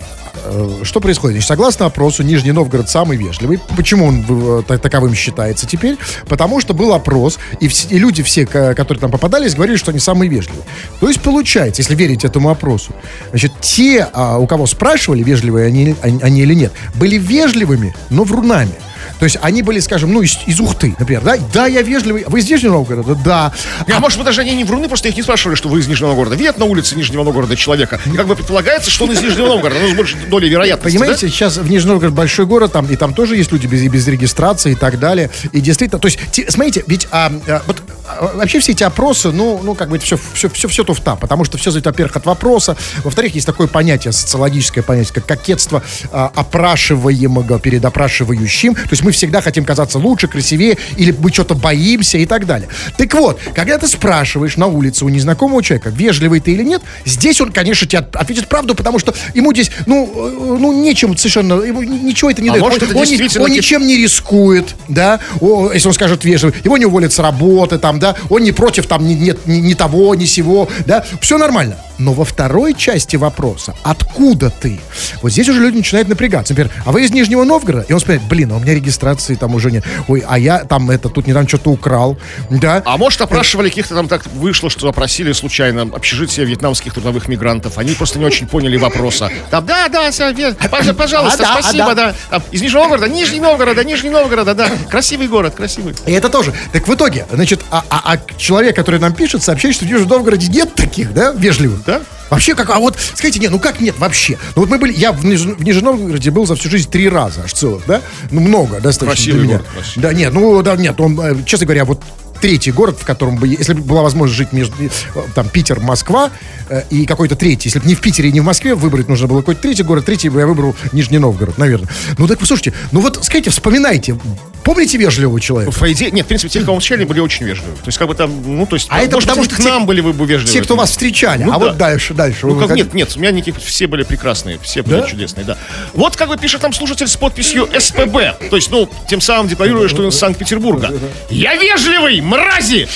что происходит? Значит, согласно опросу, Нижний Новгород самый вежливый. Почему он э, та- таковым считается теперь? Потому что был опрос, и, вс- и люди все, ко- которые там попадались, говорили, что они самые вежливые. То есть, получается, если верить этому опросу, значит, те, а, у кого спрашивали, вежливые они, они или нет, были вежливыми, но врунами. То есть они были, скажем, ну, из, из Ухты, например, да? Да, я вежливый. Вы из Нижнего Новгорода? Да. А, может быть, даже они не вруны, просто их не спрашивали, что вы из Нижнего Новгорода. Видят на улице Нижнего Новгорода человека. И как бы предполагается, что он из Нижнего Новгорода. Ну, с большей долей вероятности. Понимаете, сейчас в Нижний Новгород большой город, там, и там тоже есть люди без, без регистрации и так далее. И действительно, то есть, те- смотрите, ведь а, а, вот, а, вообще все эти опросы, ну, ну, как бы это все, все, все, все туфта, потому что все зависит, во-первых, от вопроса, во-вторых, есть такое понятие, социологическое понятие, как кокетство а, опрашиваемого перед опрашивающим, то есть мы всегда хотим казаться лучше, красивее, или мы что-то боимся и так далее. Так вот, когда ты спрашиваешь на улице у незнакомого человека, вежливый ты или нет, здесь он, конечно, тебе от- ответит правду, потому что ему здесь, ну, э, ну, нечем совершенно, ему ни- ничего это не А дает. может, он, это он действительно он ничем не рискует, да, О, если он скажет вежливый, его не уволят с работы, там, да, он не против, там, ни, нет, ни, ни того, ни сего, да, все нормально. Но во второй части вопроса, откуда ты? Вот здесь уже люди начинают напрягаться. Например, а вы из Нижнего Новгорода? И он вспоминает, блин, а у меня регистрации там уже нет. Ой, а я там это, тут недавно что-то украл, да. А может, опрашивали каких-то там так вышло, что опросили случайно общежитие вьетнамских трудовых мигрантов. Они просто не очень поняли вопроса. Там, да, да, пож- пожалуйста, А, да, а, спасибо, да. да. Там, из Нижнего Новгорода, Нижний Новгорода, Нижний Новгорода, да. Красивый город, красивый. И это тоже. Так в итоге, значит, а, а- а человек, который нам пишет, сообщает, что в Нижнем Новгороде нет таких, да, вежливых. Да? Вообще, как, а вот, скажите, нет, ну как нет вообще? Ну вот мы были, я в, Ниж- в Нижнем Новгороде был за всю жизнь три раза аж целых, да? Ну много достаточно Красивый для меня. город. Да, нет, ну да, нет, он, э, честно говоря, вот третий город, в котором бы, если бы была возможность жить между, э, там, Питер, Москва э, и какой-то третий, если бы не в Питере и не в Москве выбрать нужно было какой-то третий город, третий бы я выбрал Нижний Новгород, наверное. Ну так, послушайте, ну вот, скажите, вспоминайте, помните вежливого человека? По идее, нет, в принципе, те, кого встречали, были очень вежливы. То есть, как бы там, ну, то есть, А это может потому что к те- нам были вы бы вежливы. Те, кто вас встречали, Ну а да. вот дальше, дальше. Ну, как, как- нет, нет, у меня никаких, все были прекрасные, все были Да? чудесные, да. Вот как бы пишет нам слушатель с подписью СПБ, то есть, ну, тем самым декларируя, что он из Санкт-Петербурга. Я вежливый, мрази!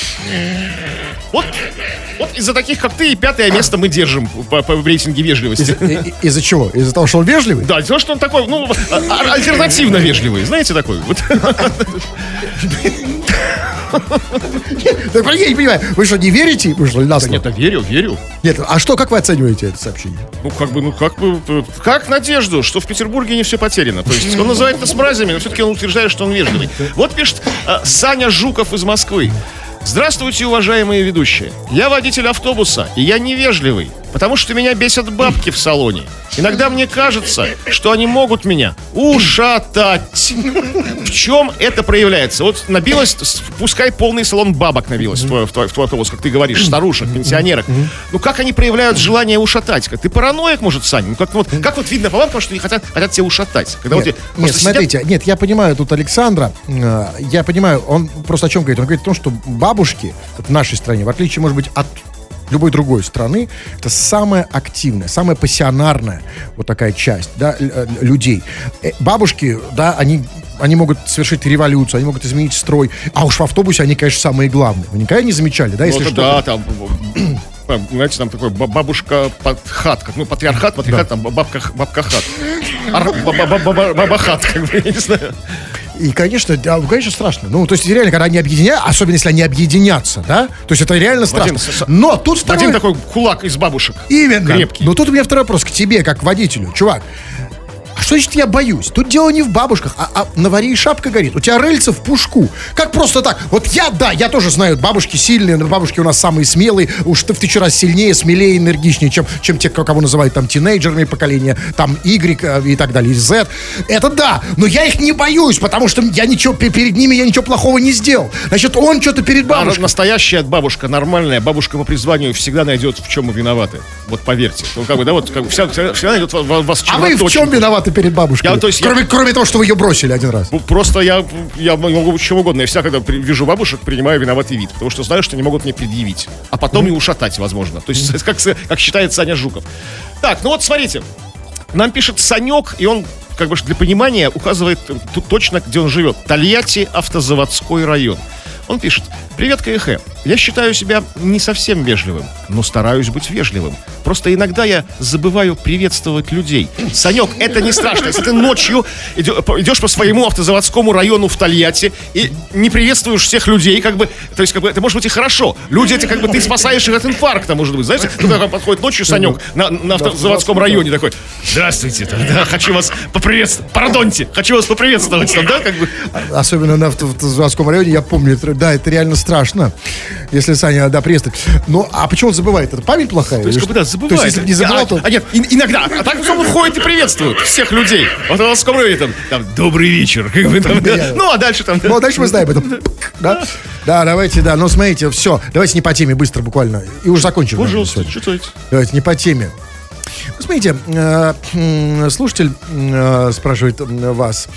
Вот, вот из-за таких, как ты, и пятое место мы держим по, по рейтинге вежливости. И- и- Из-за чего? Из-за того, что он вежливый? Да, то, что он такой, ну, а- а- альтернативно вежливый, знаете, такой. Вот. Так, я не понимаю, вы что, не верите? Вы что, на слово? Нет, я верю, верю. Нет, а что, как вы оцениваете это сообщение? Ну, как бы, ну, как бы, э, как надежду, что в Петербурге не все потеряно. То есть он называет нас мразями, но все-таки он утверждает, что он вежливый. Вот пишет э, Саня Жуков из Москвы. Здравствуйте, уважаемые ведущие. Я водитель автобуса, и я невежливый, потому что меня бесят бабки в салоне. Иногда мне кажется, что они могут меня ушатать. В чем это проявляется? Вот набилось, пускай полный салон бабок набилось в твой, в твой- в твой автобус, как ты говоришь, старушек, пенсионерок. Ну как они проявляют желание ушатать? Ты параноик, может, Сань? Ну как вот, как вот видно по бабкам, что они хотят, хотят тебя ушатать? Когда вот Нет, тебе нет, просто сидят- смотрите, нет, я понимаю тут Александра, э, я понимаю, он просто о чем говорит? Он говорит о том, что бабушки вот в нашей стране, в отличие, может быть, от любой другой страны, это самая активная, самая пассионарная вот такая часть, да, э, людей. Э, Бабушки, да, они они могут совершить революцию, они могут изменить строй. А уж в автобусе они, конечно, самые главные. Вы никогда не замечали, да, Ну, если это что? да, там, там, знаете, там такой ба- бабушка хат, как, ну, патриархат, патриархат, там бабка, бабка хат. Ар- ба- ба- ба- ба- Бабахат, как бы, я не знаю. И, конечно, да, конечно, страшно. Ну, то есть, реально, когда они объединяют, особенно если они объединятся, да, то есть это реально страшно. Вадим, с- Но тут второй... Один такой кулак из бабушек. Именно. Крепкий. Но тут у меня второй вопрос к тебе, как водителю. Чувак, что значит я боюсь? Тут дело не в бабушках, а, а на варе и шапка горит. У тебя рыльца в пушку. Как просто так? Вот я, да, я тоже знаю, бабушки сильные, но бабушки у нас самые смелые. Уж ты в тысячу раз сильнее, смелее, энергичнее, чем, чем те, кого называют там тинейджерами поколения, там Y э, и так далее, и Z. Это да, но я их не боюсь, потому что я ничего, пе- перед ними я ничего плохого не сделал. Значит, он что-то перед А бабушкой. настоящая бабушка, нормальная бабушка по призванию всегда найдет, в чем мы виноваты. Вот поверьте. Ну, как бы, да, вот, как вся- всегда найдет во- вас А вы в чем червоточинку. Виноваты перед бабушкой? Я, то есть, я- кроме, кроме того, что вы ее бросили один раз. Просто я, я могу чем угодно. Я всегда, когда вижу бабушек, принимаю виноватый вид. Потому что знаю, что они могут мне предъявить. А потом и ушатать, возможно. То есть, *laughs* как, с- как считает Саня Жуков. Так, ну вот смотрите. Нам пишет Санек, и он, как бы для понимания, указывает э, тут точно, где он живет. Тольятти, автозаводской район. Он пишет, Привет, КХ. Я считаю себя не совсем вежливым, но стараюсь быть вежливым. Просто иногда я забываю приветствовать людей. Санек, это не страшно. Если ты ночью идешь по своему автозаводскому району в Тольятти и не приветствуешь всех людей, как бы, то есть, как бы, это может быть и хорошо. Люди, это как бы ты спасаешь их от инфаркта, может быть. Знаете, когда подходит ночью Санек на, на автозаводском районе такой, здравствуйте, там, да, хочу вас поприветствовать, пардоньте, хочу вас поприветствовать, там, да, как бы. Особенно на авто- автозаводском районе, я помню, это- да, это реально страшно, если Саня, да, приветствует. Ну, а почему он забывает? Это память плохая? То есть, или как бы, да, что? забывает. То есть, если бы не забывал, а, то... а нет, иногда. А так он ходит и приветствует всех людей. Вот в Волжском районе там, там, добрый вечер. Как бы, там, да. Ну, а дальше там... Ну, а дальше мы знаем это. Да? Да, давайте, да. Ну, смотрите, все. Давайте не по теме, быстро, буквально. И уже закончим. Пожалуйста, это? Давайте не по теме. Ну, смотрите, э, слушатель э, спрашивает вас.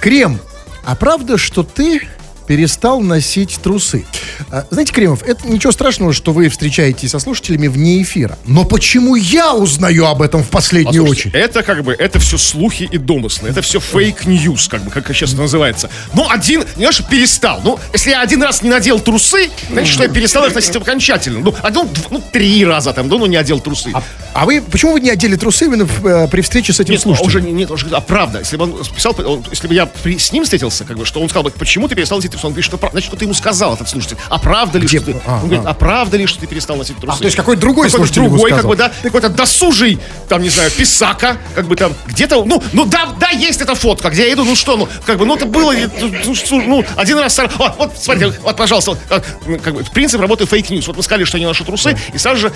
Крем, а правда, что ты перестал носить трусы? А, Знаете, Кремов, это ничего страшного, что вы встречаетесь со слушателями вне эфира. Но почему я узнаю об этом в последнюю очередь? это как бы, это все слухи и домыслы, это все fake news, как бы, как сейчас это называется. Ну, один, знаешь, перестал. Ну, если я один раз не надел трусы, значит, что я перестал их носить окончательно. Ну, одну, дв- ну, три раза там, да, ну, не одел трусы. А вы, почему вы не одели трусы именно в, э, при встрече с этим Нет, ну, слушателем? уже не- нет, уже, а правда, если бы он писал, он- если бы я при- с ним встретился, как бы, что он сказал бы, почему ты перестал носить трусы? Он говорит, что, значит, что ты ему сказал, этот слушатель. А правда ли, Где? что ты, А, он говорит, а. а правда ли, что ты перестал носить трусы? А, то есть какой-то другой Какой-то слушатель другой, как бы, да, какой-то досужий, там, не знаю, писака, как бы там, где-то, ну, ну, да, да, есть эта фотка, где я иду, ну, что, ну, как бы, ну, это было, ну, ну, ну, один раз, вот, вот, смотрите, вот, пожалуйста, вот, ну, как бы, принцип работы fake news. Вот вы сказали, что я не ношу трусы, и сразу же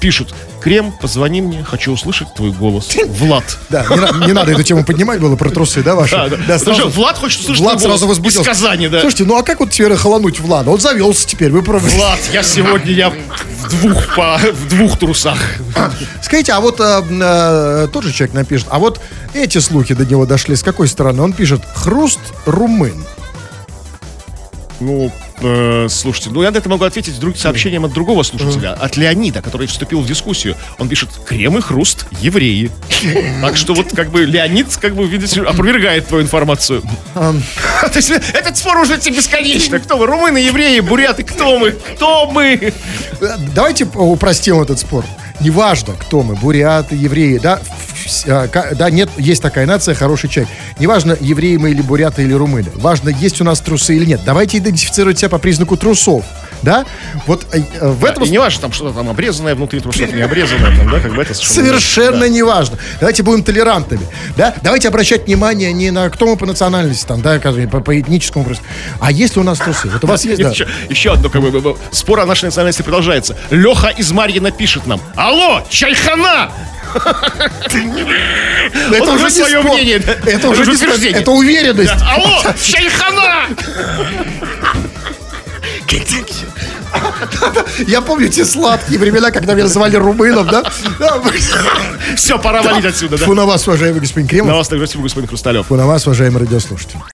пишут, Крем, позвони мне, хочу услышать твой голос. Влад. Да, не, не надо эту тему поднимать было про трусы, да, ваши? Да, да. Слушай, Влад хочет услышать Влад сразу возбудился. из Казани, да. Слушайте, ну а как вот теперь охолонуть Влада? Он завелся теперь, вы правы. Влад, я сегодня, я в двух, по, в двух трусах. Скажите, а вот э, э, тот же человек напишет, а вот эти слухи до него дошли с какой стороны? Он пишет, хруст румын. Ну, э, слушайте, ну я на это могу ответить друг, сообщением от другого слушателя, от Леонида, который вступил в дискуссию. Он пишет, крем и хруст евреи. Так что вот как бы Леонид, как бы, видите, опровергает твою информацию. *laughs* То есть этот спор уже бесконечно. Кто вы, румыны, евреи, буряты, кто мы? Кто мы? Э, Давайте упростим этот спор. Неважно, кто мы, буряты, евреи, да, а, да, нет, есть такая нация, хороший человек. Неважно, евреи мы или буряты или румыны. Важно, есть у нас трусы или нет. Давайте идентифицировать себя по признаку трусов, да? Вот э, в этом И не важно, там что-то там обрезанное внутри трусов, не обрезанное, там, да, как бы это Совершенно не важно. Давайте будем толерантными. Да? Давайте обращать внимание не на кто мы по национальности, там, да, по, по этническому просто. А есть ли у нас трусы? Вот у вас есть, да. Еще, одно, как бы, спор о нашей национальности продолжается. Леха из Марьина пишет нам. Алло, чайхана! Это уже свое мнение, да. Это уже утверждение. Это уверенность. Алло, чайхана! *laughs* Я помню те сладкие времена, когда меня называли румыном, да? Все, пора валить отсюда, да? Фу на вас, уважаемый господин На Кремов. вас также спасибо, господин Хрусталев. Фу на вас, уважаемый радиослушатель.